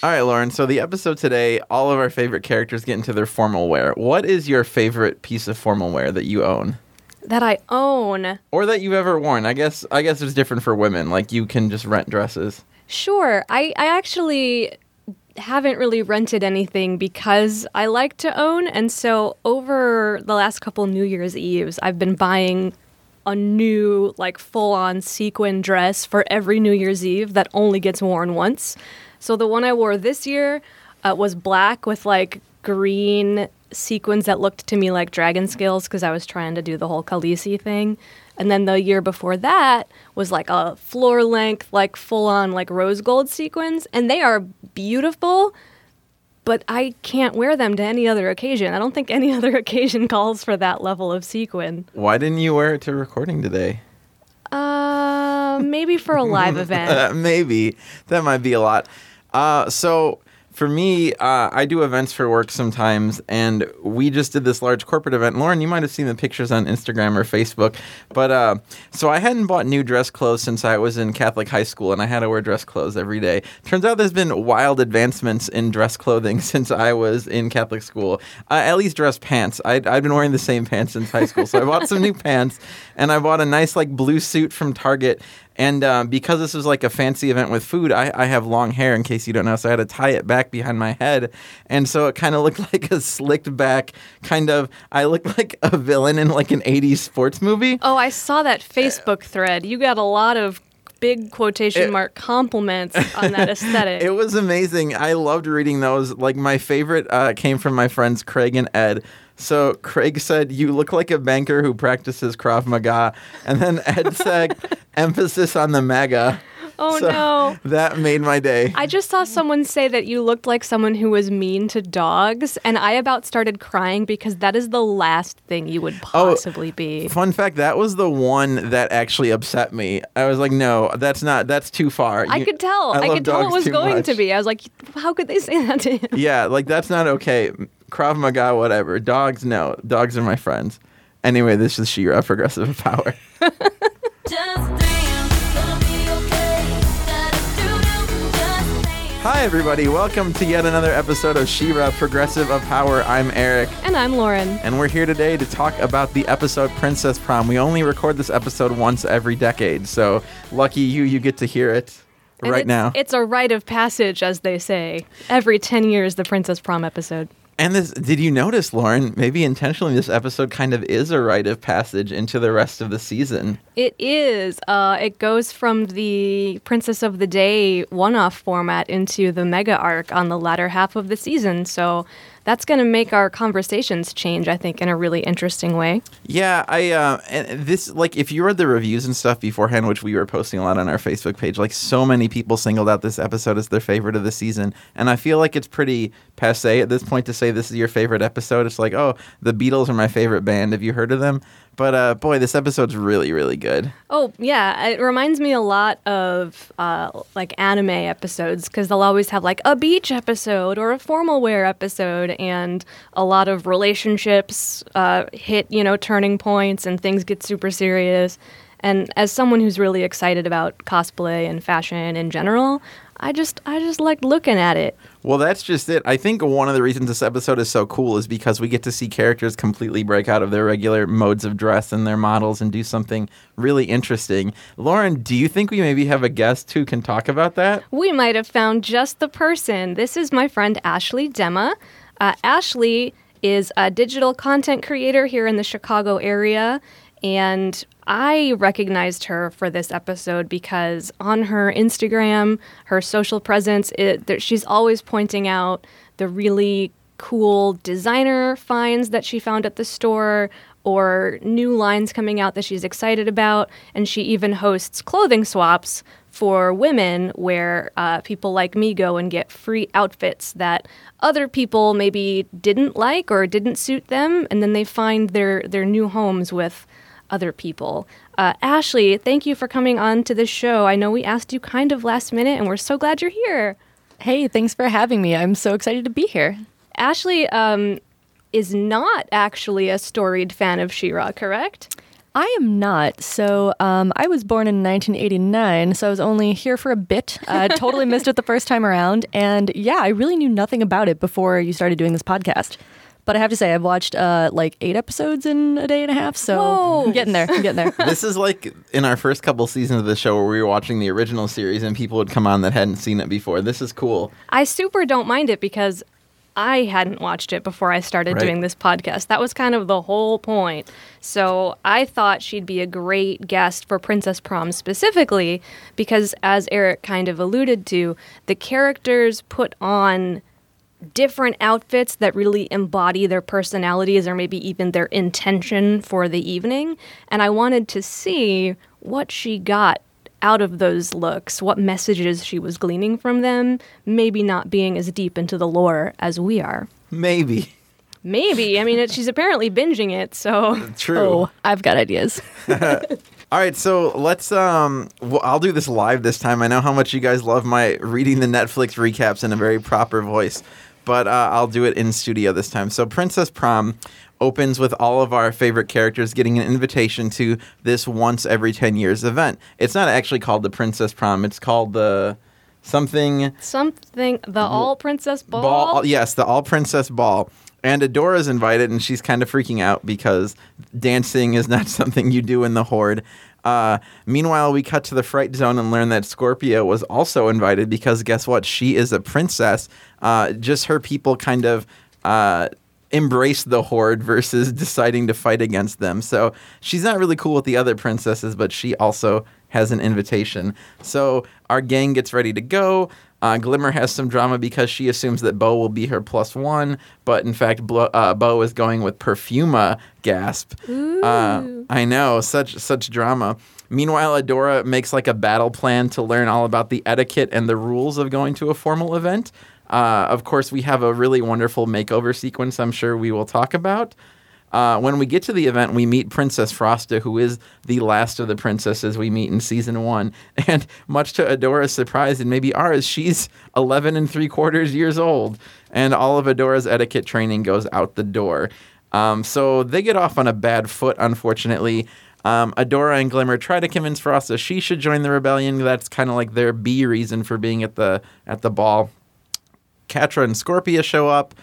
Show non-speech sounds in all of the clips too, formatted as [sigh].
All right, Lauren. So the episode today, all of our favorite characters get into their formal wear. What is your favorite piece of formal wear that you own? That I own. Or that you've ever worn? I guess I guess it's different for women. Like you can just rent dresses. Sure. I, I actually haven't really rented anything because I like to own. And so over the last couple New Year's Eves, I've been buying a new, like, full on sequin dress for every New Year's Eve that only gets worn once. So the one I wore this year uh, was black with, like, green sequins that looked to me like dragon scales because I was trying to do the whole Khaleesi thing. And then the year before that was like a floor length, like full on like rose gold sequins. And they are beautiful, but I can't wear them to any other occasion. I don't think any [laughs] other occasion calls for that level of sequin. Why didn't you wear it to recording today? Uh, maybe for a live [laughs] event. Maybe that might be a lot. Uh, so for me, uh, I do events for work sometimes, and we just did this large corporate event. Lauren, you might have seen the pictures on Instagram or Facebook, but uh, so I hadn't bought new dress clothes since I was in Catholic high school, and I had to wear dress clothes every day. Turns out there's been wild advancements in dress clothing [laughs] since I was in Catholic school. Uh, at least dress pants. I'd, I'd been wearing the same pants since high school, so I bought some new [laughs] pants, and I bought a nice like blue suit from Target. And uh, because this was like a fancy event with food, I, I have long hair in case you don't know, so I had to tie it back behind my head. And so it kind of looked [laughs] like a slicked back kind of, I looked [laughs] like a villain in like an 80s sports movie. Oh, I saw that Facebook thread. You got a lot of big quotation It- mark compliments on that aesthetic. [laughs] It was amazing. I loved reading those. Like my favorite uh, came from my friends Craig and Ed. So Craig said, "You look like a banker who practices Krav Maga," and then Ed [laughs] said, "Emphasis on the MAGA." oh So no. That made my day. I just saw someone say that you looked like someone who was mean to dogs, and I about started crying because that is the last thing you would Oh, possibly be. Fun fact: that was the one that actually upset me. I was like, "No, that's not. That's too far." I could tell. I I, could tell it was going to be. I was like, how could they say that to him? Yeah, like that's not okay. Krav Maga, whatever. Dogs, no. Dogs are my friends. Anyway, this is She-Ra, Progressive of Power. [laughs] Just dance, gonna be okay. Gotta do, just dance. Hi, everybody. Welcome to yet another episode of She-Ra, Progressive of Power. I'm Eric, And I'm Lauren. and we're here today to talk about the episode Princess Prom. We only record this episode once every decade, so lucky you, you get to hear it And right it's, now. It's a rite of passage, as they say. Every 10 years, the Princess Prom episode. And this, did you notice, Lauren? Maybe intentionally, this episode kind of is a rite of passage into the rest of the season. It is. Uh, it goes from the Princess of the Day one off format into the mega arc on the latter half of the season. So that's going to make our conversations change, I think, in a really interesting way. Yeah, I uh, and this like if you read the reviews and stuff beforehand, which we were posting a lot on our Facebook page, like so many people singled out this episode as their favorite of the season, and I feel like it's pretty passe at this point to say this is your favorite episode. It's like, oh, the Beatles are my favorite band. Have you heard of them? But uh, boy, this episode's really, really good. Oh, yeah. It reminds me a lot of uh, like anime episodes because they'll always have like a beach episode or a formal wear episode, and a lot of relationships uh, hit, you know, turning points and things get super serious. And as someone who's really excited about cosplay and fashion in general, I just I just like looking at it. Well, that's just it. I think one of the reasons this episode is so cool is because we get to see characters completely break out of their regular modes of dress and their models and do something really interesting. Lauren, do you think we maybe have a guest who can talk about that? we might have found just the person. This is my friend Ashley Demma. Uh, Ashley is a digital content creator here in the Chicago area, and I recognized her for this episode because on her Instagram, her social presence, it, there, she's always pointing out the really cool designer finds that she found at the store or new lines coming out that she's excited about. And she even hosts clothing swaps for women where uh, people like me go and get free outfits that other people maybe didn't like or didn't suit them. And then they find their, their new homes with other people. Uh, Ashley, thank you for coming on to this show. I know we asked you kind of last minute, and we're so glad you're here. Hey, thanks for having me. I'm so excited to be here. Ashley um, is not actually a storied fan of She-Ra, correct? I am not. So um, I was born in 1989, so I was only here for a bit. Uh, [laughs] totally missed it the first time around. And yeah, I really knew nothing about it before you started doing this podcast. But I have to say, I've watched uh, like eight episodes in a day and a half, so Whoa. I'm getting there. I'm getting there. [laughs] this is like in our first couple seasons of the show where we were watching the original series and people would come on that hadn't seen it before. This is cool. I super don't mind it because I hadn't watched it before I started Right. doing this podcast. That was kind of the whole point. So I thought she'd be a great guest for Princess Prom specifically because, as Eric kind of alluded to, the characters put on different outfits that really embody their personalities or maybe even their intention for the evening. And I wanted to see what she got out of those looks, what messages she was gleaning from them, maybe not being as deep into the lore as we are. Maybe. Maybe. I mean, it, she's apparently binging it, so. [laughs] True. Oh, I've got ideas. [laughs] [laughs] All right, so let's um well, I'll do this live this time. I know how much you guys love my reading the Netflix recaps in a very proper voice, but uh, I'll do it in studio this time. So Princess Prom opens with all of our favorite characters getting an invitation to this once every 10 years event. It's not actually called the Princess Prom, it's called the something Something. The All Princess Ball? ball. Yes, the all princess ball. And Adora's invited, and she's kind of freaking out because dancing is [laughs] not something you do in the horde. Uh, meanwhile, we cut to the fright zone and learn that Scorpia was also invited because guess what? She is a princess. Uh, just her people kind of uh, embrace the horde versus [laughs] deciding to fight against them. So she's not really cool with the other princesses, but she also has an invitation. So our gang gets ready to go. Uh, Glimmer has some drama because she assumes that Bow will be her plus one, but in fact, Blo- uh, Bow is going with Perfuma. Gasp! Uh, I know such such drama. Meanwhile, Adora makes like a battle plan to learn all about the etiquette and the rules of going to a formal event. Uh, of course, we have a really wonderful makeover sequence. I'm sure we will talk about. Uh, when we get to the event, we meet Princess Frosta, who is the last of the princesses we meet in season one. [laughs] And much to Adora's surprise and maybe ours, she's 11 and three quarters years old. And all of Adora's etiquette training goes out the door. Um, so they get off on a bad foot, unfortunately. Um, Adora and Glimmer try to convince Frosta she should join the rebellion. That's kind of like their B reason for being at the at the ball. Catra and Scorpia show up.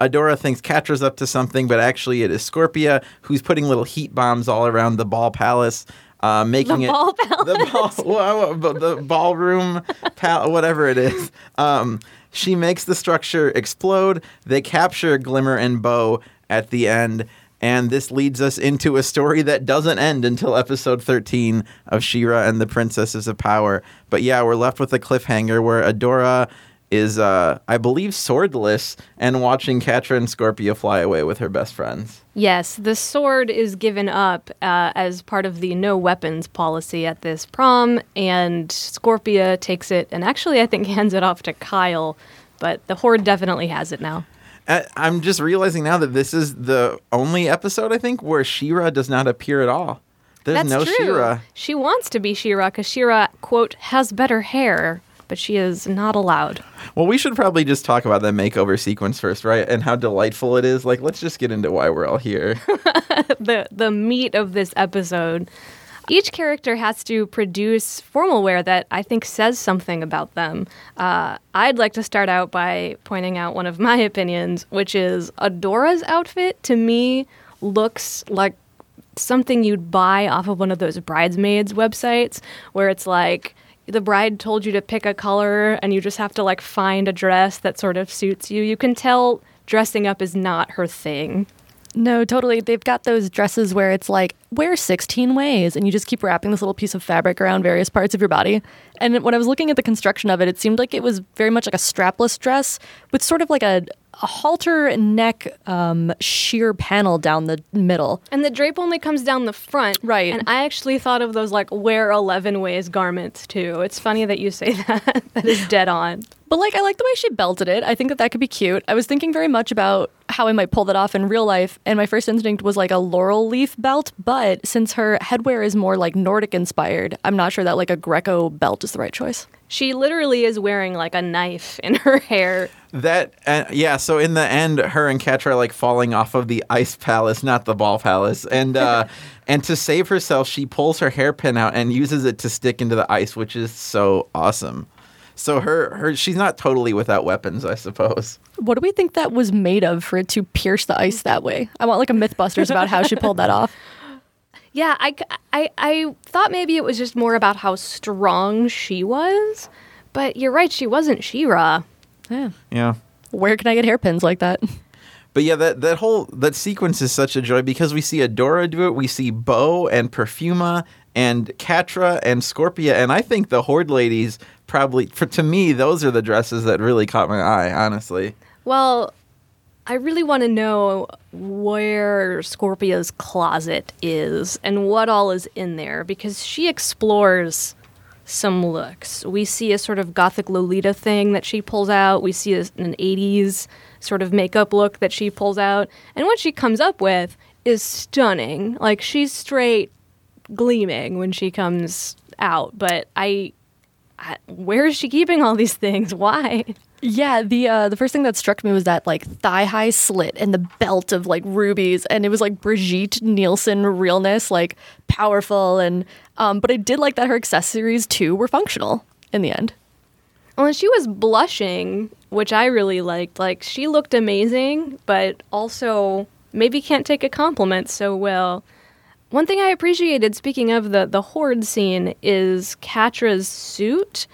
Adora thinks Catra's up to something, but actually it is Scorpia who's putting little heat bombs all around the ball palace, uh, making The it ball [laughs] the ball, [laughs] well, the ballroom, pal- whatever it is. Um, she makes the structure explode. They capture Glimmer and Bow at the end. And this leads us into a story that doesn't end until episode 13 of She-Ra and the Princesses of Power. But yeah, we're left with a cliffhanger where Adora is, uh, I believe, swordless and watching Catra and Scorpia fly away with her best friends. Yes, the sword is given up uh, as part of the no weapons policy at this prom, and Scorpia takes it and actually, I think, [laughs] hands it off to Kyle. But the Horde definitely has it now. Uh, I'm just realizing now that this is the only episode, I think, where She-Ra does not appear at all. There's That's no true. She-Ra. She wants to be She-Ra because She-Ra, quote, has better hair, but she is not allowed. Well, we should probably just talk about that makeover sequence first, right? And how delightful it is. Like, let's just get into why we're all here. [laughs] the the meat of this episode. Each character has to produce formal wear that I think says something about them. Uh, I'd like to start out by pointing out one of my [laughs] opinions, which is Adora's outfit to me looks like something you'd buy off of one of those bridesmaids websites where it's like the bride told you to pick a color and you just have to like find a dress that sort of suits you. You can tell dressing up is not her thing. No, totally. They've got those dresses where it's like, wear 16 ways, and you just keep wrapping this little piece of fabric around various parts of your body. And when I was looking at the construction of it, it seemed like it was very much like a strapless dress with sort of like a, a halter neck um, sheer panel down the middle. And the drape only comes down the front. Right. And I actually thought of those like wear 11 ways garments too. It's funny that you say [laughs] that. that is dead on. But like, I like the way she belted it. I think that that could be cute. I was thinking very much about how I might pull that off in real life, and my first instinct was like a laurel leaf belt. But since her headwear is more like Nordic inspired, I'm not sure that like a Greco belt is the right choice. She literally is wearing like a knife in her [laughs] hair. That uh, yeah. So in the end, her and Catra are like falling off of the ice palace, not the ball palace, and uh, [laughs] and to save herself, she pulls her hairpin out and uses it to stick into the ice, which is so awesome. So her her she's not totally without weapons, I suppose. What do we think that was made of for it to pierce the ice that way? I want like a MythBusters about how she pulled that off. [laughs] Yeah, I, I, I thought maybe it was just more about how strong she was, but you're right, she wasn't She-Ra. Yeah. Yeah. Where can I get hairpins like that? [laughs] But yeah, that that whole that sequence is such a joy because we see Adora do it, we see Bow and Perfuma and Catra and Scorpia, and I think the Horde ladies probably for to me those are the dresses that really caught my eye, honestly. Well, I really want to know where Scorpia's closet is and what all is in there because she explores some looks. We see a sort of gothic Lolita thing that she pulls out. We see an 80s sort of makeup look that she pulls out. And what she comes up with is stunning. Like she's straight gleaming when she comes out, but I, I where is she keeping all these things? [laughs] Why? Yeah, the uh, the first thing that struck me was that like thigh high slit and the belt of like rubies, and it was like Brigitte Nielsen realness, like powerful, and um, but I did like that her accessories too were functional in the end. Well, and she was blushing, which I really liked. Like she looked amazing, but also maybe can't take a compliment so well. One thing I appreciated, speaking of the the horde scene, is Catra's suit.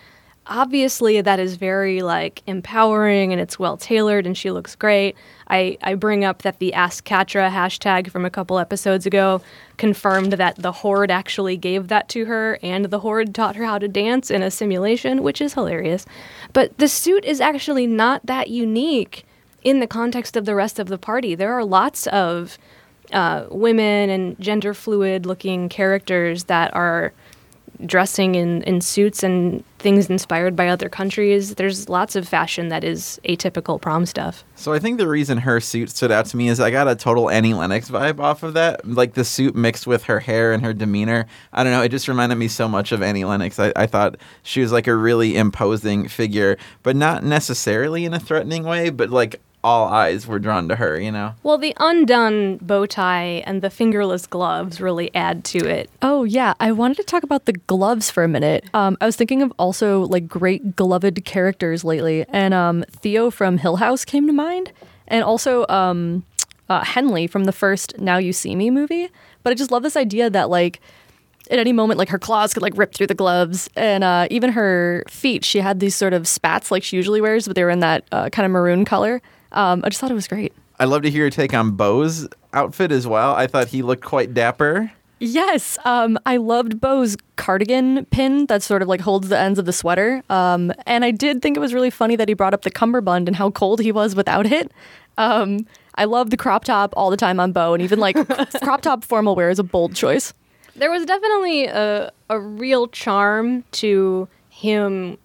Obviously, that is very like empowering and it's well tailored, and she looks great. I, I bring up that the Ask Catra hashtag from a couple episodes ago confirmed that the Horde actually gave that to her, and the Horde taught her how to dance in a simulation, which is hilarious. But the suit is actually not that unique in the context of the rest of the party. There are lots of uh, women and gender fluid looking characters that are dressing in, in suits and things inspired by other countries. There's lots of fashion that is atypical prom stuff. So I think the reason her suit stood out to me is I got a total Annie Lennox vibe off of that. Like the suit mixed with her hair and her demeanor. I don't know. It just reminded me so much of Annie Lennox. I, I thought she was like a really imposing figure, but not necessarily in a threatening way, but like all eyes were drawn to her, you know? Well, the undone bow tie and the fingerless gloves really add to it. Oh yeah, I wanted to talk about the gloves for a minute. Um, I was thinking of also like great gloved characters lately, and um, Theo from Hill House came to mind, and also um, uh, Henley from the first Now You See Me movie. But I just love this idea that like at any moment, like her claws could like rip through the gloves, and uh, even her feet. She had these sort of spats like she usually wears, but they were in that uh, kind of maroon color. Um, I just thought it was great. I'd love to hear your take on Bow's outfit as well. I thought he looked quite dapper. Yes, um, I loved Bow's cardigan pin that sort of like holds the ends of the sweater. Um, and I did think it was really funny that he brought up the cummerbund and how cold he was without it. Um, I love the crop top all the time on Bow, and even like [laughs] crop top formal wear is a bold choice. There was definitely a, a real charm to him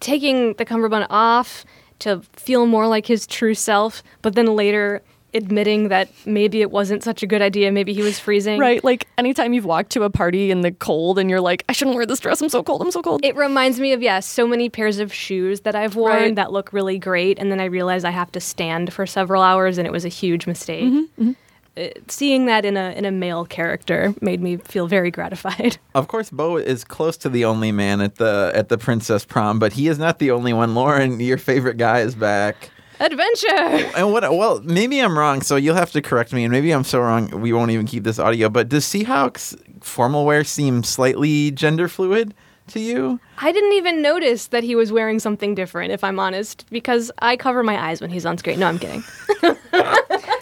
taking the cummerbund off to feel more like his true self, but then later admitting that maybe it wasn't such a good idea. Maybe he was freezing. Right? Like anytime you've walked to a party in the cold and you're like, I shouldn't wear this dress. I'm so cold. I'm so cold. It reminds me of yeah, so many pairs of shoes that I've worn Right. that look really great, and then I realize I have to stand for several hours, and it was a huge mistake. Mm-hmm, mm-hmm. Uh, seeing that in a in a male character made me feel very gratified. [laughs] Of course, Bow is close to the only man at the at the princess prom, but he is not the only one. Lauren, your favorite guy is back. Adventure. [laughs] And what? Well, maybe I'm wrong, so you'll have to correct me. And maybe I'm so wrong, we won't even keep this audio. But does Seahawk's formal wear seem slightly gender fluid to you? I didn't even notice that he was wearing something different, if I'm honest, because I cover my eyes when he's on screen. No, I'm kidding. [laughs]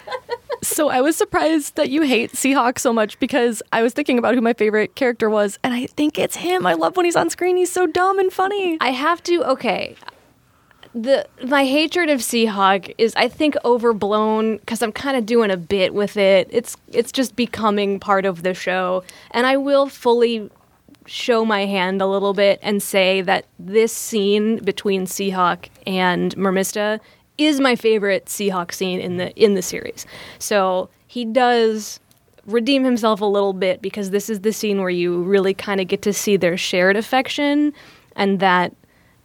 So I was surprised that you hate Seahawk so much because I was thinking about who my favorite character was, and I think it's him. I love when he's on screen. He's so dumb and funny. I have to okay. The my hatred of Seahawk is I think overblown because I'm kind of doing a bit with it. It's it's just becoming part of the show, and I will fully show my hand a little bit and say that this scene between Seahawk and Mermista is my favorite Seahawk scene in the in the series. So he does redeem himself a little bit because this is the scene where you really kind of get to see their shared affection and that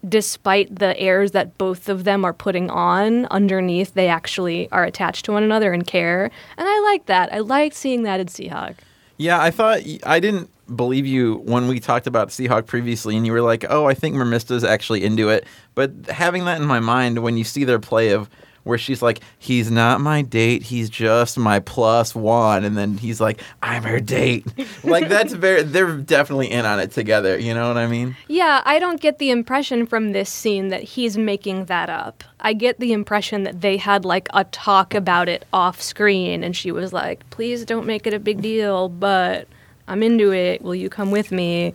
despite the airs that both of them are putting on, underneath they actually are attached to one another and care. And I like that. I like seeing that in Seahawk. Yeah, I thought i didn't believe you when we talked about Seahawk previously, and you were like, "Oh, I think Mermista's actually into it." But having that in my mind, when you see their play of where she's like, "He's not my date, he's just my plus one," and then he's like, "I'm her date," [laughs] like that's very. They're definitely in on it together. You know what I mean? Yeah, I don't get the impression from this scene that he's making that up. I get the impression that they had like a talk about it off screen and she was like, "Please don't make it a big deal, but I'm into it. Will you come with me?"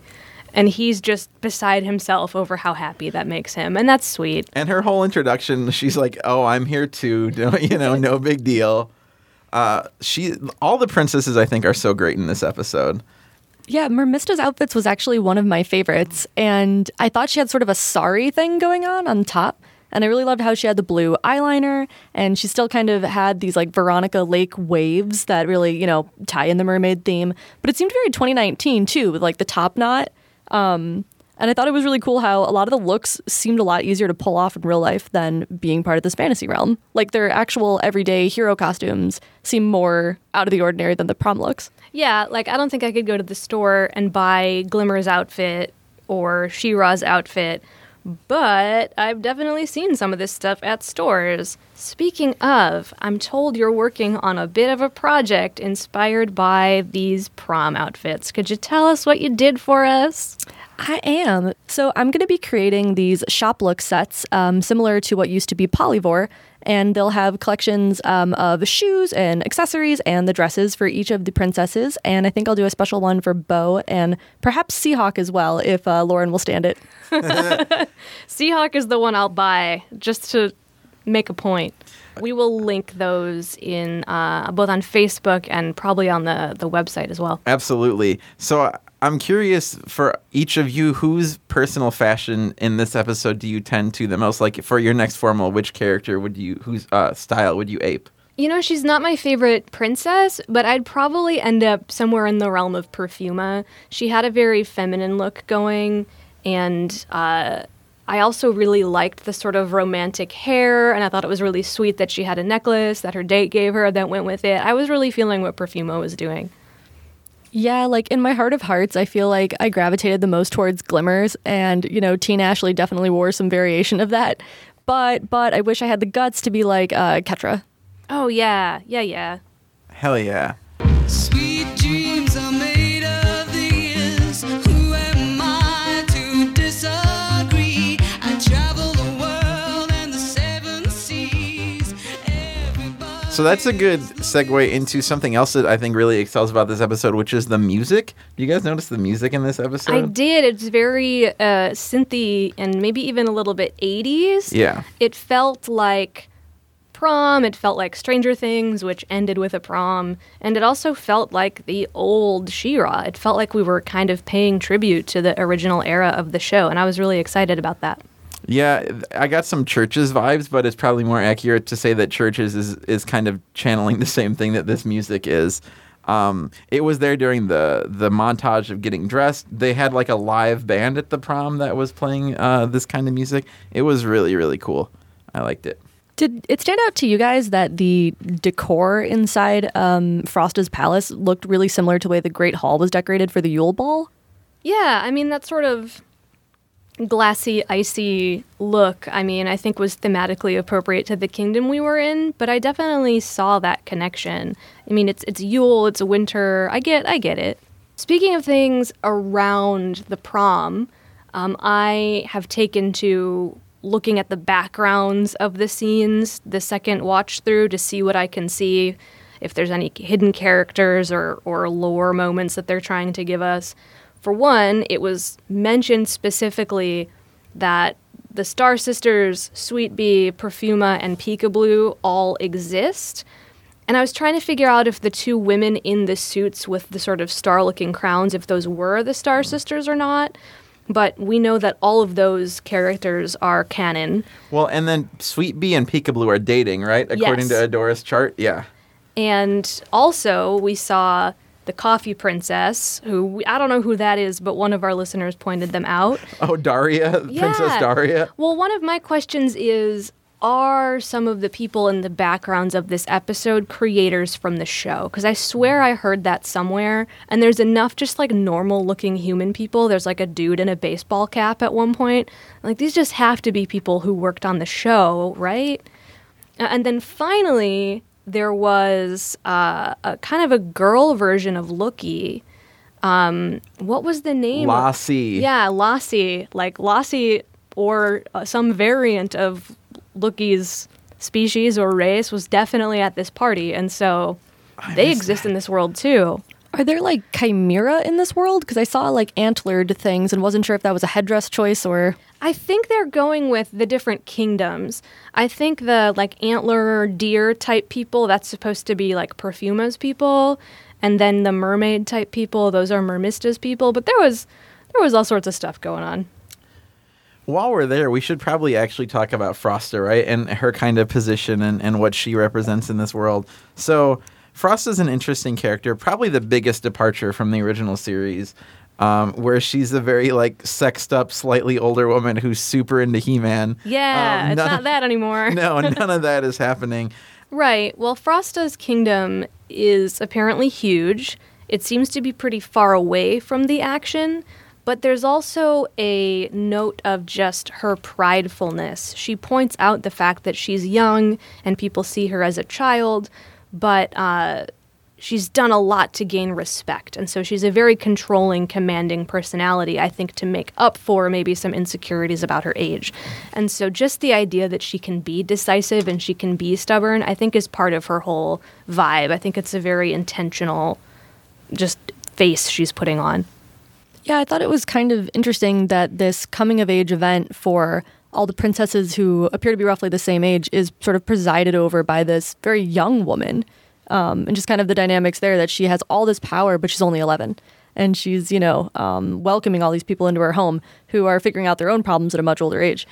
And he's just beside himself over how happy that makes him, and that's sweet. And her whole introduction, she's like, "Oh, I'm here too." [laughs] No, you know, no big deal. Uh, she, all the princesses, I think, are so great in this episode. Yeah, Mermista's outfits was actually one of my favorites, and I thought she had sort of a sari thing going on on top. And I really loved how she had the blue eyeliner, and she still kind of had these like Veronica Lake waves that really, you know, tie in the mermaid theme. But it seemed very 2019 too, with like the top knot. Um, and I thought it was really cool how a lot of the looks seemed a lot easier to pull off in real life than being part of this fantasy realm. Like their actual everyday hero costumes seem more out of the ordinary than the prom looks. Yeah, like I don't think I could go to the store and buy Glimmer's outfit or She-Ra's outfit, but I've definitely seen some of this stuff at stores. Speaking of, I'm told you're working on a bit of a project inspired by these prom outfits. Could you tell us what you did for us? I am. So I'm going to be creating these shop look sets um, similar to what used to be Polyvore, and they'll have collections um, of shoes and accessories and the dresses for each of the princesses. And I think I'll do a special one for Bow and perhaps Seahawk as well if uh, Lauren will stand it. [laughs] [laughs] Seahawk is the one I'll buy just to make a point. We will link those in uh, both on Facebook and probably on the, the website as well. Absolutely. So I- I'm curious for each of you, whose personal fashion in this episode do you tend to the most? Like for your next formal, which character would you, whose uh, style would you ape? You know, she's not my favorite princess, but I'd probably end up somewhere in the realm of Perfuma. She had a very feminine look going, and uh, I also really liked the sort of romantic hair, and I thought it was really sweet that she had a necklace that her date gave her that went with it. I was really feeling what Perfuma was doing. Yeah, like in my heart of hearts, I feel like I gravitated the most towards Glimmer's, and you know, Teen Ashley definitely wore some variation of that. But but I wish I had the guts to be like uh, Catra. Oh, yeah, yeah, yeah. Hell yeah. Sweet So that's a good segue into something else that I think really excels about this episode, which is the music. Do you guys notice the music in this episode? I did. It's very uh, synthy and maybe even a little bit 80s. Yeah. It felt like prom. It felt like Stranger Things, which ended with a prom. And it also felt like the old She-Ra. It felt like we were kind of paying tribute to the original era of the show. And I was really excited about that. Yeah, I got some CHVRCHES vibes, but it's probably more accurate to say that CHVRCHES is is kind of channeling the same thing that this music is. Um, it was there during the the montage of getting dressed. They had like a live band at the prom that was playing uh, this kind of music. It was really really cool. I liked it. Did it stand out to you guys that the decor inside um, Frosta's palace looked really similar to the way the Great Hall was decorated for the Yule Ball? Yeah, I mean, that sort of glassy, icy look, I mean, I think was thematically appropriate to the kingdom we were in, but I definitely saw that connection. I mean, it's it's Yule, it's winter. I get I get it. Speaking of things around the prom, um, I have taken to looking at the backgrounds of the scenes the second watch through to see what I can see, if there's any hidden characters or, or lore moments that they're trying to give us. For one, it was mentioned specifically that the Star Sisters, Sweet Bee, Perfuma, and Peekaboo all exist. And I was trying to figure out if the two women in the suits with the sort of star looking crowns, if those were the Star Sisters or not. But we know that all of those characters are canon. Well, and then Sweet Bee and Peekaboo are dating, right? According Yes. to Adora's chart. Yeah. And also, we saw the Coffee Princess, who I don't know who that is, but one of our listeners pointed them out. [laughs] Oh, Daria, Princess Daria. Well, one of my questions is Are some of the people in the backgrounds of this episode creators from the show? Because I swear I heard that somewhere, and there's enough just like normal looking human people. There's like a dude in a baseball cap at one point. Like, these just have to be people who worked on the show, right? And then finally, there was uh, a kind of a girl version of Loo-Kee. Um, what was the name? Lassie. Yeah, Lassie, like Lassie or uh, some variant of Loo-Kee's species or race was definitely at this party, and so they missed exist in this world too. Are there like chimera in this world? Because I saw like antlered things and wasn't sure if that was a headdress choice or. I think they're going with the different kingdoms. I think the like antler deer type people that's supposed to be like Perfuma's people, and then the mermaid type people those are Mermista's people. But there was there was all sorts of stuff going on. While we're there, we should probably actually talk about Frosta, right? And her kind of position and, and what she represents in this world. So, Frosta's an interesting character, probably the biggest departure from the original series, um, where she's a very, like, sexed up, slightly older woman who's super into He Man. Yeah, it's not that anymore. [laughs] no, [laughs] none of that is happening. Right. Well, Frosta's kingdom is apparently huge. It seems to be pretty far away from the action, but there's also a note of just her pridefulness. She points out the fact that she's young and people see her as a child, but uh, she's done a lot to gain respect. And so she's a very controlling, commanding personality, I think, to make up for maybe some insecurities about her age. And so just the idea that she can be decisive and she can be stubborn, I think, is part of her whole vibe. I think it's a very intentional, just face she's putting on. Yeah, I thought it was kind of interesting that this coming of age event for all the princesses who appear to be roughly the same age is sort of presided over by this very young woman. Um, and just kind of the dynamics there that she has all this power, but she's only 11. And she's, you know, um, welcoming all these people into her home who are figuring out their own problems at a much older age.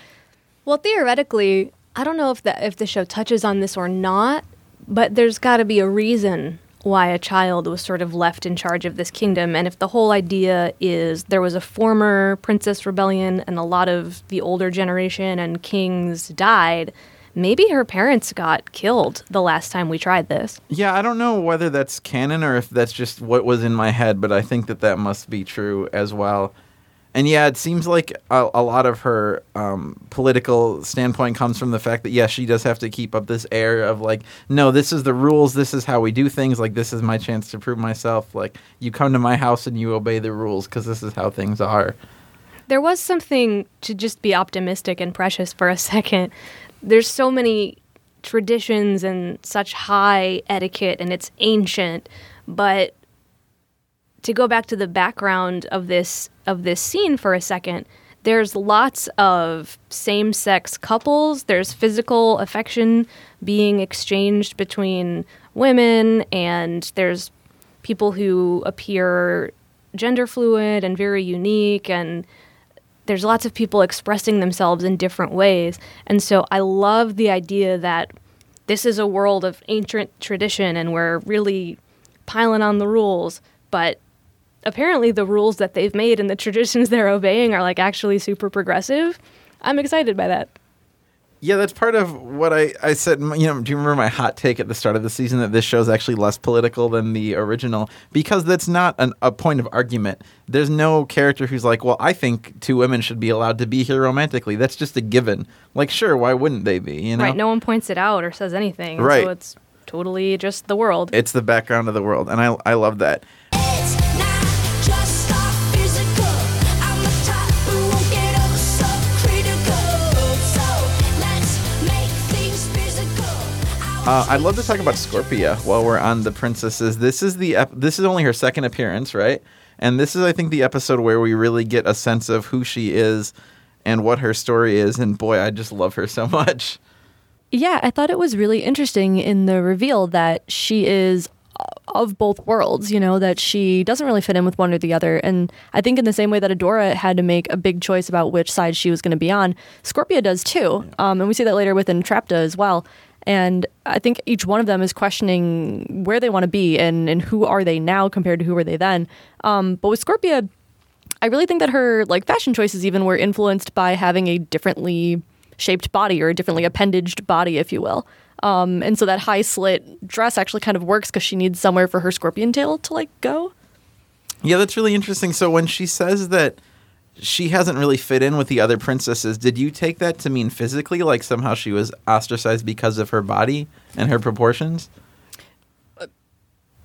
Well, theoretically, I don't know if the if the show touches on this or not, but there's got to be a reason why a child was sort of left in charge of this kingdom. And if the whole idea is there was a former princess rebellion and a lot of the older generation and kings died, maybe her parents got killed the last time we tried this. Yeah, I don't know whether that's canon or if that's just what was in my head, but I think that that must be true as well. And yeah, it seems like a, a lot of her um, political standpoint comes from the fact that, yeah, she does have to keep up this air of like, no, this is the rules, this is how we do things, like, this is my chance to prove myself. Like, you come to my house and you obey the rules because this is how things are. There was something to just be optimistic and precious for a [laughs] second. There's so many traditions and such high etiquette, and it's ancient. But to go back to the background of this of this scene for a second, there's lots of same-sex couples. There's physical affection being exchanged between women, and there's people who appear gender fluid and very unique and there's lots of people expressing themselves in different ways. And so I love the idea that this is a world of ancient tradition and we're really piling on the rules, but apparently the rules that they've made and the traditions [laughs] they're obeying are like actually super progressive. I'm excited by that. Yeah, that's part of what I, I said. You know, do you remember my hot take at the start of the season that this show is actually less political than the original? Because that's not an, a point of argument. There's no character who's like, well, I think two women should be allowed to be here romantically. That's just a given. Like, sure, why wouldn't they be? You know, Right, no one points it out or says anything. Right. So it's totally just the world. it's the background of the world, and I I love that. Uh, I'd love to talk about Scorpia while we're on the princesses. This is the ep- this is only her second appearance, right? And this is, I think, the episode where we really get a sense of who she is and what her story is. And boy, I just love her so [laughs] much. Yeah, I thought it was really interesting in the reveal that she is of both worlds, you know, that she doesn't really fit in with one or the other. And I think in the same way that Adora had to make a big choice about which side she was going to be on, Scorpia does too. Um, and we see that later with Entrapta as well. And I think each one of them is questioning where they want to be and, and who are they now compared to who were they then. Um, but with Scorpia, I really think that her like fashion choices even were influenced by having a differently shaped body or a differently appendaged body, if you will. Um, and so that high slit dress actually kind of works because she needs somewhere for her scorpion tail to like go. Yeah, that's really interesting. So when she says that she hasn't really fit in with the other princesses, did you take that to mean physically, like somehow she was ostracized because of her body and her proportions? Uh,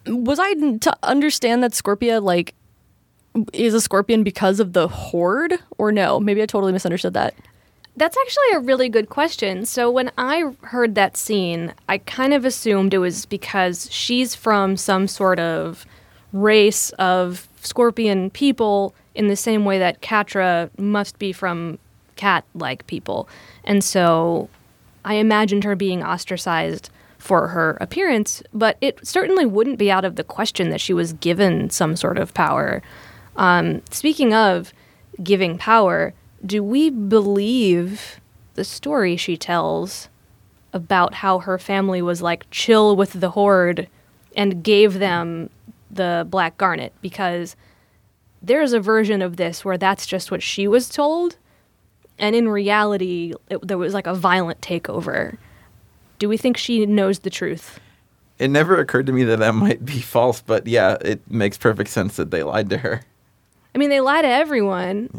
was I to understand that Scorpia like is a scorpion because of the horde or no? Maybe I totally misunderstood that. That's actually a really good question. So when I heard that scene, I kind of assumed it was because she's from some sort of race of scorpion people in the same way that Catra must be from cat-like people. And so I imagined her being ostracized for her appearance, but it certainly wouldn't be out of the question that she was given some sort of power. Um, speaking of giving power, do we believe the story she tells about how her family was like chill with the horde and gave them the black garnet? Because there's a version of this where that's just what she was told, and in reality, it, there was like a violent takeover. Do we think she knows the truth? It never occurred to me that that might be false, but yeah, it makes perfect sense that they lied to her. I mean, they lie to everyone,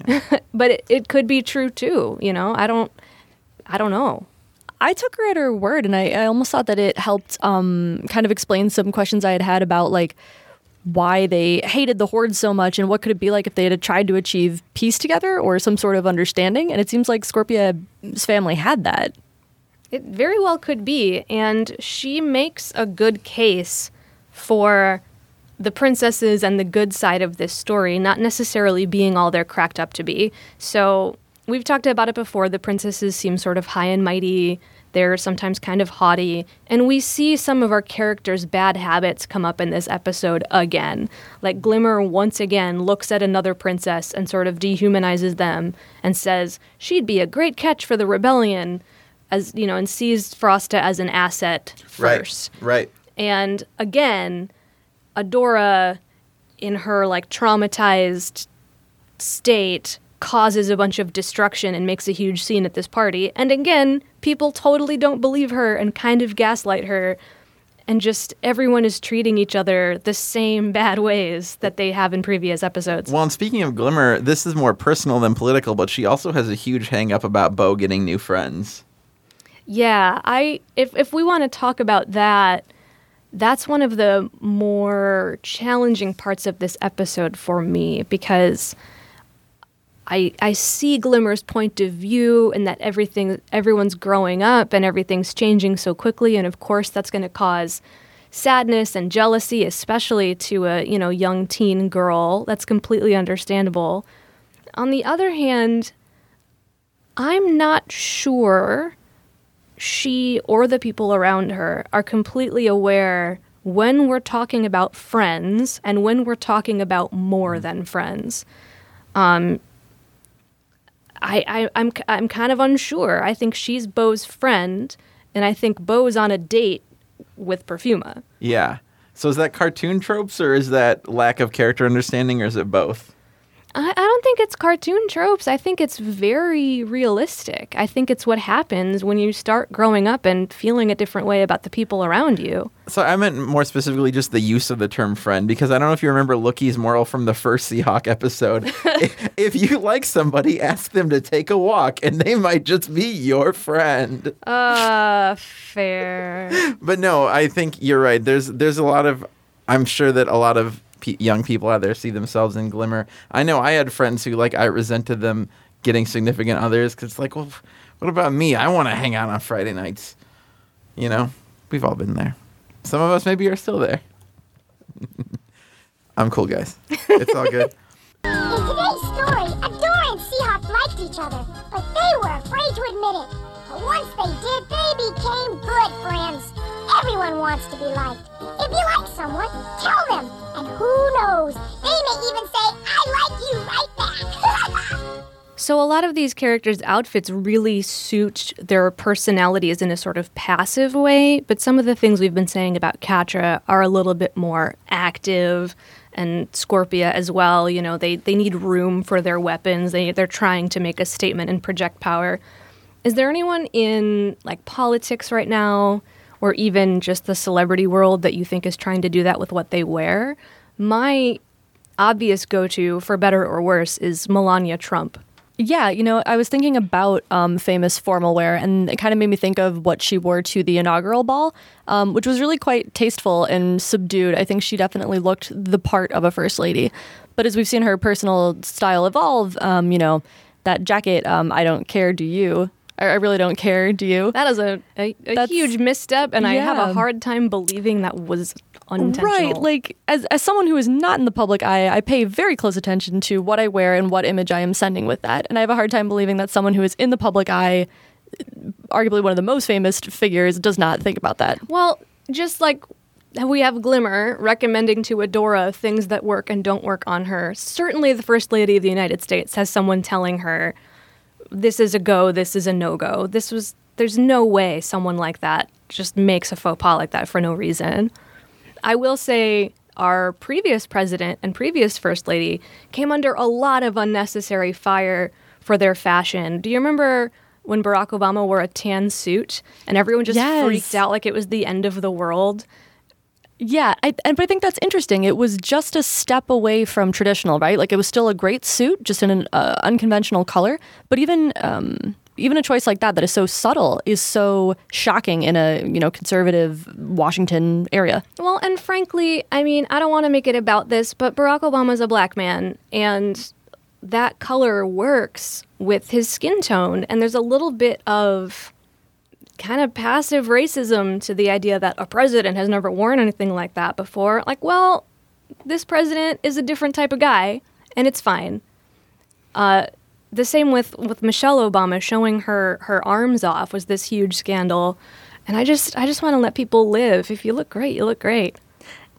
[laughs] but it, it could be true too. You know, I don't, I don't know. I took her at her word, and I, I almost thought that it helped um, kind of explain some questions I had had about like why they hated the horde so much, and what could it be like if they had tried to achieve peace together or some sort of understanding. And it seems like Scorpia's family had that. It very well could be, and she makes a good case for the princesses and the good side of this story not necessarily being all they're cracked up to be. So, we've talked about it before. The princesses seem sort of high and mighty. They're sometimes kind of haughty. And we see some of our characters' bad habits come up in this episode again. Like Glimmer once again looks at another princess and sort of dehumanizes them and says, she'd be a great catch for the rebellion, as, you know, and sees Frosta as an asset first. Right. Right. And again, Adora, in her like traumatized state, causes a bunch of destruction and makes a huge scene at this party. And again, people totally don't believe her and kind of gaslight her. And just everyone is treating each other the same bad ways that they have in previous episodes. Well, and speaking of Glimmer, this is more personal than political, but she also has a huge hang up about Bow getting new friends. Yeah, I if if we want to talk about that, that's one of the more challenging parts of this episode for me because I I see Glimmer's point of view and that everything everyone's growing up and everything's changing so quickly and of course that's going to cause sadness and jealousy especially to a, you know, young teen girl. That's completely understandable. On the other hand, I'm not sure she or the people around her are completely aware when we're talking about friends and when we're talking about more than friends. Um, I, I, I'm, I'm kind of unsure. I think she's Bow's friend, and I think Bow's on a date with Perfuma. Yeah. So is that cartoon tropes or is that lack of character understanding or is it both? I, I don't think it's cartoon tropes. I think it's very realistic. I think it's what happens when you start growing up and feeling a different way about the people around you. So I meant more specifically just the use of the term friend because I don't know if you remember Loo-Kee's moral from the first Seahawk episode. [laughs] if, if you like somebody, ask them to take a walk and they might just be your friend. Uh, [laughs] fair. But no, I think you're right. There's there's a lot of I'm sure that a lot of pe young people out there see themselves in Glimmer. I know I had friends who like I resented them getting significant others cuz it's like, well, what about me? I want to hang out on Friday nights. You know, we've all been there. Some of us maybe are still there. [laughs] I'm cool, guys. It's all good. [laughs] In today's story, Adora and Seahawk liked each other, but they were afraid to admit it. But once they did, they became good friends. Everyone wants to be liked. If you like someone, tell them. And who knows, they may even say, I like you right back. [laughs] So a lot of these characters' outfits really suit their personalities in a sort of passive way, but some of the things we've been saying about Catra are a little bit more active and Scorpia as well. You know, they, they need room for their weapons. They they're trying to make a statement and project power. Is there anyone in like politics right now or even just the celebrity world that you think is trying to do that with what they wear? My obvious go-to for better or worse is Melania Trump. Yeah, you know, I was thinking about um, famous formal wear, and it kind of made me think of what she wore to the inaugural ball, um, which was really quite tasteful and subdued. I think she definitely looked the part of a first lady. But as we've seen her personal style evolve, um, you know, that jacket, um, I don't care, do you? I, really don't care, do you? That is a, a, a huge misstep, and I have a hard time believing that was unintentional. Right. Like as as someone who is not in the public eye, I pay very close attention to what I wear and what image I am sending with that. And I have a hard time believing that someone who is in the public eye, arguably one of the most famous figures, does not think about that. well, just like we have Glimmer recommending to Adora things that work and don't work on her. Certainly, the First Lady of the United States has someone telling her, "This is a go. This is a no go." This was. There's no way someone like that just makes a faux pas like that for no reason. I will say our previous president and previous first lady came under a lot of unnecessary fire for their fashion. Do you remember when Barack Obama wore a tan suit and everyone just Yes. freaked out like it was the end of the world? Yeah, I, and but I think that's interesting. It was just a step away from traditional, right? Like it was still a great suit, just in an uh, unconventional color. But even um, even a choice like that, that is so subtle, is so shocking in a you know conservative Washington area. Well, and frankly, I mean, I don't want to make it about this, but Barack Obama's a black man, and that color works with his skin tone. And there's a little bit of kind of passive racism to the idea that a president has never worn anything like that before. Like, well, this president is a different type of guy, and it's fine. Uh, the same with, with Michelle Obama showing her, her arms off was this huge scandal. And I just I just want to let people live. If you look great, you look great.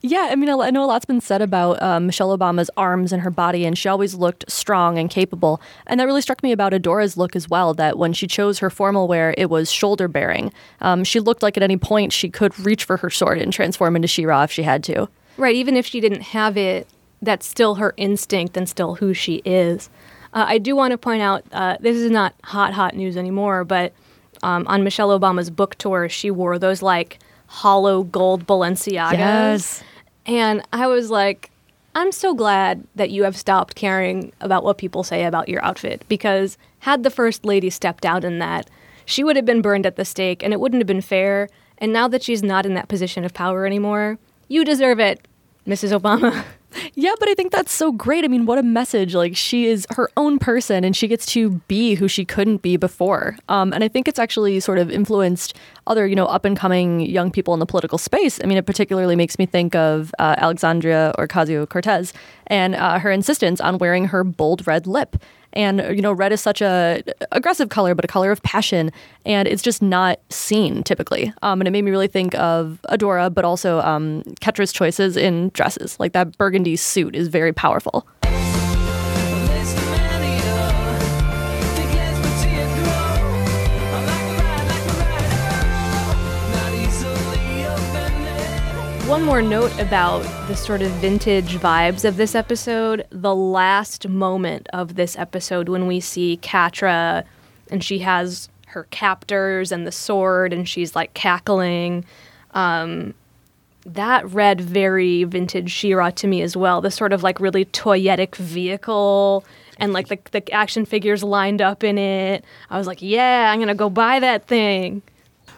Yeah, I mean, I know a lot's been said about um, Michelle Obama's arms and her body, and she always looked strong and capable. And that really struck me about Adora's look as well. That when she chose her formal wear, it was shoulder bearing. Um, she looked like at any point she could reach for her sword and transform into She-Ra if she had to. Right, even if she didn't have it, that's still her instinct and still who she is. Uh, I do want to point out uh, this is not hot, hot news anymore, but um, on Michelle Obama's book tour, she wore those like hollow gold Balenciagas. Yes. And I was like, I'm so glad that you have stopped caring about what people say about your outfit because had the first lady stepped out in that, she would have been burned at the stake and it wouldn't have been fair. And now that she's not in that position of power anymore, you deserve it, Mrs. Obama. [laughs] Yeah, but I think that's so great. I mean, what a message. Like, she is her own person and she gets to be who she couldn't be before. Um, and I think it's actually sort of influenced other, you know, up and coming young people in the political space. I mean, it particularly makes me think of uh, Alexandria Ocasio Cortez and uh, her insistence on wearing her bold red lip. And you know, red is such a aggressive color, but a color of passion, and it's just not seen typically. Um, and it made me really think of Adora, but also um, Catra's choices in dresses. Like that burgundy suit is very powerful. One more note about the sort of vintage vibes of this episode. The last moment of this episode when we see Catra and she has her captors and the sword and she's like cackling. Um, that read very vintage She-Ra to me as well. The sort of like really toyetic vehicle and like the, the action figures lined up in it. I was like, yeah, I'm going to go buy that thing.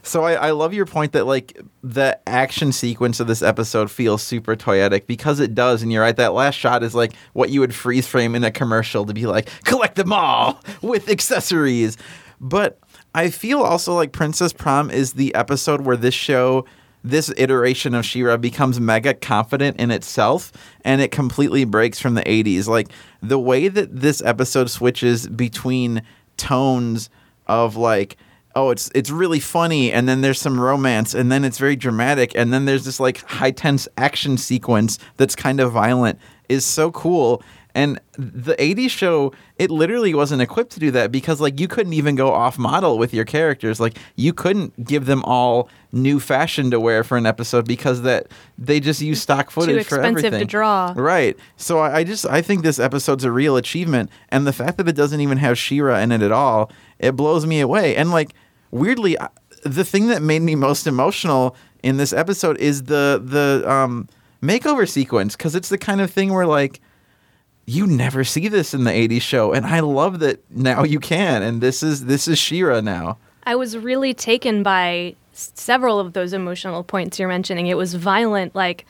So I, I love your point that like the action sequence of this episode feels super toyetic because it does, and you're right. That last shot is like what you would freeze frame in a commercial to be like collect them all with accessories. But I feel also like Princess Prom is the episode where this show, this iteration of She-Ra becomes mega confident in itself, and it completely breaks from the '80s. Like the way that this episode switches between tones of like oh it's it's really funny and then there's some romance and then it's very dramatic and then there's this like high tense action sequence that's kind of violent is so cool And the 80s show, it literally wasn't equipped to do that because like you couldn't even go off model with your characters. Like you couldn't give them all new fashion to wear for an episode because that they just use stock footage for expensive to everything. draw. Right. So I, I just I think this episode's a real achievement, and the fact that it doesn't even have She-Ra in it at all, it blows me away. And like weirdly, the thing that made me most emotional in this episode is the the um, makeover sequence because it's the kind of thing where like you never see this in the 80s show and i love that now you can and this is this is She-Ra now I was really taken by several of those emotional points you're mentioning. It was violent. Like,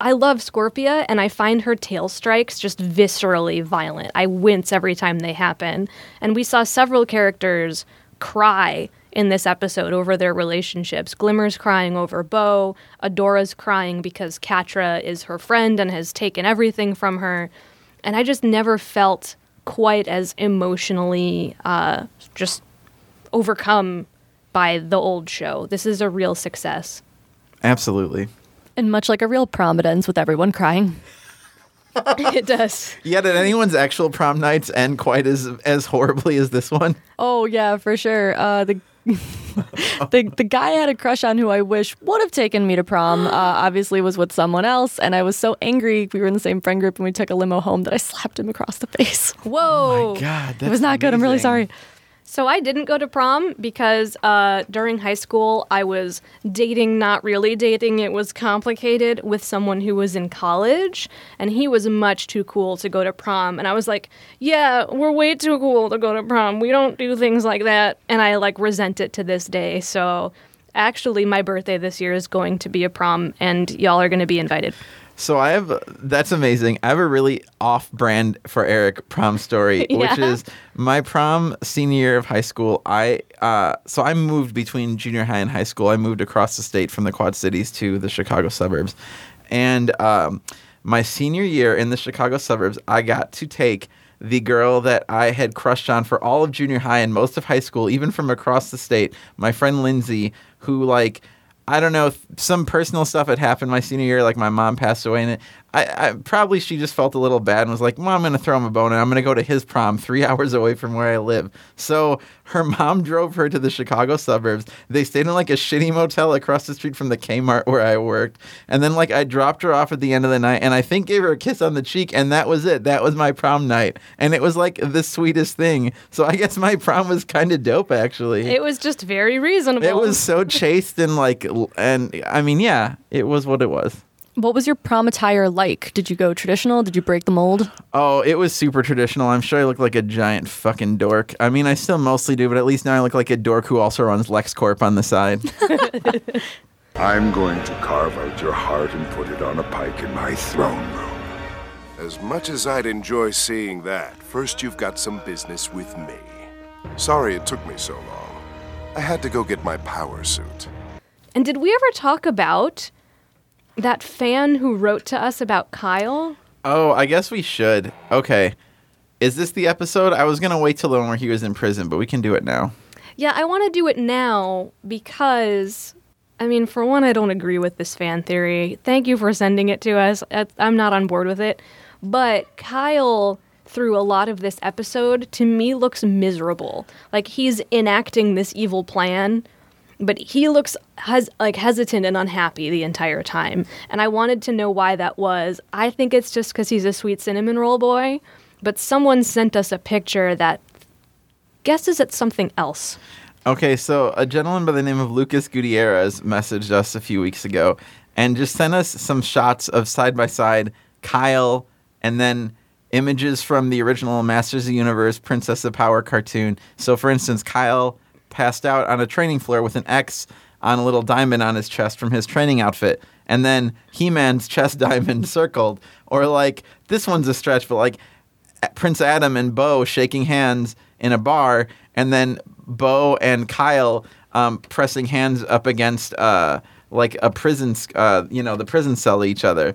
I love Scorpia, and I find her tail strikes just viscerally violent. I wince every time they happen. And we saw several characters cry in this episode over their relationships. Glimmer's crying over Bow. Adora's crying because Catra is her friend and has taken everything from her. And I just never felt quite as emotionally uh, just overcome by the old show. This is a real success. absolutely And much like a real prom, it ends with everyone crying. [laughs] it does. yeah did anyone's actual prom nights end quite as as horribly as this one Oh yeah, for sure. Uh, the the the guy I had a crush on who I wish would have taken me to prom. Uh, obviously, was with someone else, and I was so angry. We were in the same friend group, and we took a limo home that I slapped him across the face. Whoa. god it was not good. I'm really sorry. So I didn't go to prom because uh, during high school I was dating, not really dating. It was complicated with someone who was in college, and he was much too cool to go to prom. And I was like, "Yeah, we're way too cool to go to prom. We don't do things like that." And I like resent it to this day. So actually, my birthday this year is going to be a prom, and y'all are going to be invited. So I have that's amazing. I have a really off-brand for Eric prom story, [laughs] which is my prom senior year of high school. I uh, so I moved between junior high and high school. I moved across the state from the Quad Cities to the Chicago suburbs, and um, my senior year in the Chicago suburbs, I got to take the girl that I had crushed on for all of junior high and most of high school, even from across the state. My friend Lindsay, who like I don't know, some personal stuff had happened my senior year, like my mom passed away, and it, I, I probably she just felt a little bad and was like, "Mom, I'm gonna throw him a bone, and I'm gonna go to his prom, three [laughs] hours away from where I live." So her mom drove her to the Chicago suburbs. They stayed in like a shitty motel across the street from the Kmart where I worked, and then like I dropped her off at the end of the night, and I think gave her a kiss on the cheek, and that was it. That was my prom night, and it was like the sweetest thing. So I guess my prom was kind of dope, actually. It was just very reasonable. It was so chaste and like, and I mean, yeah, it was what it was. What was your prom attire like? Did you go traditional? Did you break the mold? Oh, it was super traditional. I'm sure I look like a giant fucking dork. I mean, I still mostly do, but at least now I look like a dork who also runs LexCorp on the side. [laughs] I'm going to carve out your heart and put it on a pike in my throne room. As much as I'd enjoy seeing that, first you've got some business with me. Sorry it took me so long. I had to go get my power suit. And did we ever talk about that fan who wrote to us about Kyle? oh, I guess we should. Okay. Is this the episode? I was going to wait till the one where he was in prison, but we can do it now. Yeah, I want to do it now because, I mean, for one, I don't agree with this fan theory. Thank you for sending it to us. I'm not on board with it. But Kyle, through a lot of this episode, to me looks miserable. Like he's enacting this evil plan, but he looks has like hesitant and unhappy the entire time. And I wanted to know why that was. I think it's just because he's a sweet cinnamon roll boy. But someone sent us a picture that guesses at something else. Okay, so a gentleman by the name of Lucas Gutierrez messaged us a few weeks ago and just sent us some shots of side by side Kyle and then images from the original Masters of the Universe Princess of Power cartoon. So, for instance, Kyle passed out on a training floor with an X on a little diamond on his chest from his training outfit. And then He Man's chest [laughs] diamond circled. Or, like, this one's a stretch, but like Prince Adam and Bow shaking hands in a bar, and then Bow and Kyle um, pressing hands up against uh, like a prison, uh, you know, the prison cell each other.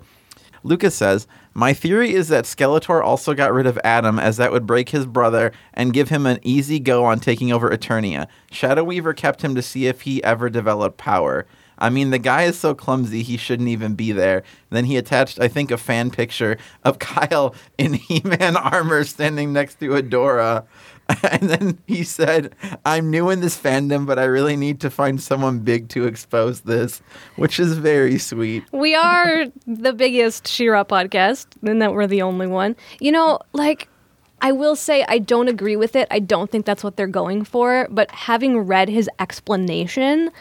Lucas says, My theory is that Skeletor also got rid of Adam as that would break his brother and give him an easy go on taking over Eternia. Shadow Weaver kept him to see if he ever developed power. I mean, the guy is so clumsy he shouldn't even be there. Then he attached, I think, a fan picture of [laughs] Kyle in [laughs] He-Man armor standing next to Adora. [laughs] And then he said, I'm new in this fandom, but I really need to find someone big to expose this, which is very sweet. We are the biggest She-Ra podcast, and that we're the only one. You know, like I will say I don't agree with it. I don't think that's what they're going for, but having read his explanation,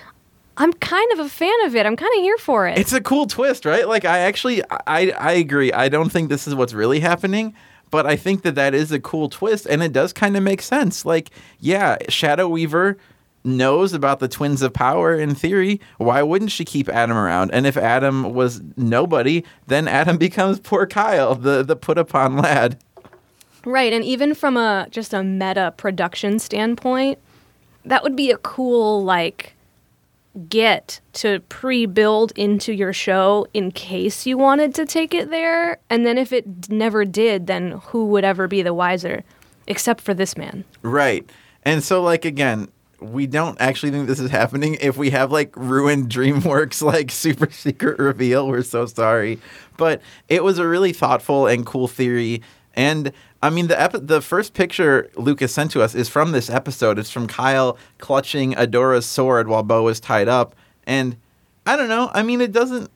I'm kind of a fan of it. I'm kind of here for it. It's a cool twist, right? Like I actually I I agree. I don't think this is what's really happening, but I think that that is a cool twist and it does kind of make sense. Like, yeah, Shadow Weaver knows about the twins of power in theory. Why wouldn't she keep Adam around? And if Adam was nobody, then Adam [laughs] becomes poor Kyle, the the put upon lad. Right, and even from a just a meta production standpoint, that would be a cool like get to pre-build into your show in case you wanted to take it there, and then if it never did, then who would ever be the wiser except for this man. Right. And so like again, we don't actually think this is happening. If we have like ruined DreamWorks [laughs] like super secret reveal, we're so sorry. But it was a really thoughtful and cool theory. And I mean, the the first picture Lucas sent to us is from this episode. It's from Kyle clutching Adora's sword while Bow is tied up. And I don't know. I mean, it doesn't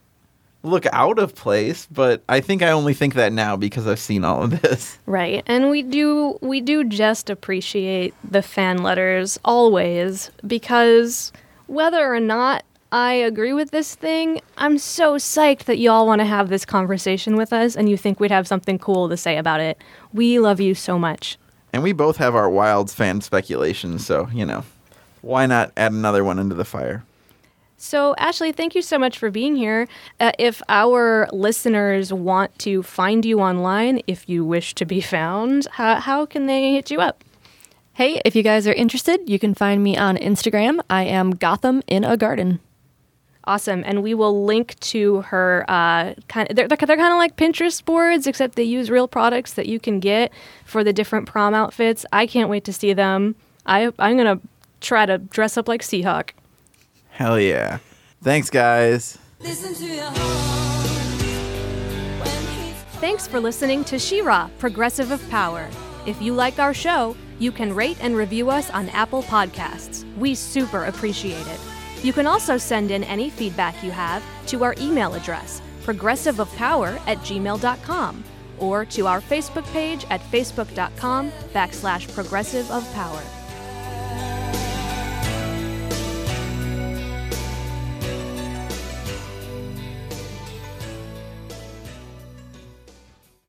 look out of place, but I think I only think that now because I've seen all of this. [laughs] Right. And we do we do just appreciate the fan letters always because whether or not I agree with this thing, I'm so psyched that y'all want to have this conversation with us and you think we'd have something cool to say about it. We love you so much. And we both have our wild fan speculations, so, you know, why not add another one into the fire? So, Ashley, thank you so much for being here. Uh, if our listeners want to find you online, if you wish to be found, how, how can they hit you up? Hey, if you guys are interested, you can find me on Instagram. I am Gotham in a garden. Awesome, and we will link to her. Uh, kind of, they're, they're, they're kind of like Pinterest boards, except they use real products that you can get for the different prom outfits. I can't wait to see them. I I'm gonna try to dress up like Seahawk. Hell yeah. Thanks, guys. Listen to your heart Thanks for listening to She-Ra, Progressive of Power. If you like our show, you can rate and review us on Apple Podcasts. We super appreciate it. You can also send in any feedback you have to our email address, progressiveofpower at gmail.com, or to our Facebook page at facebook.com backslash progressiveofpower. power.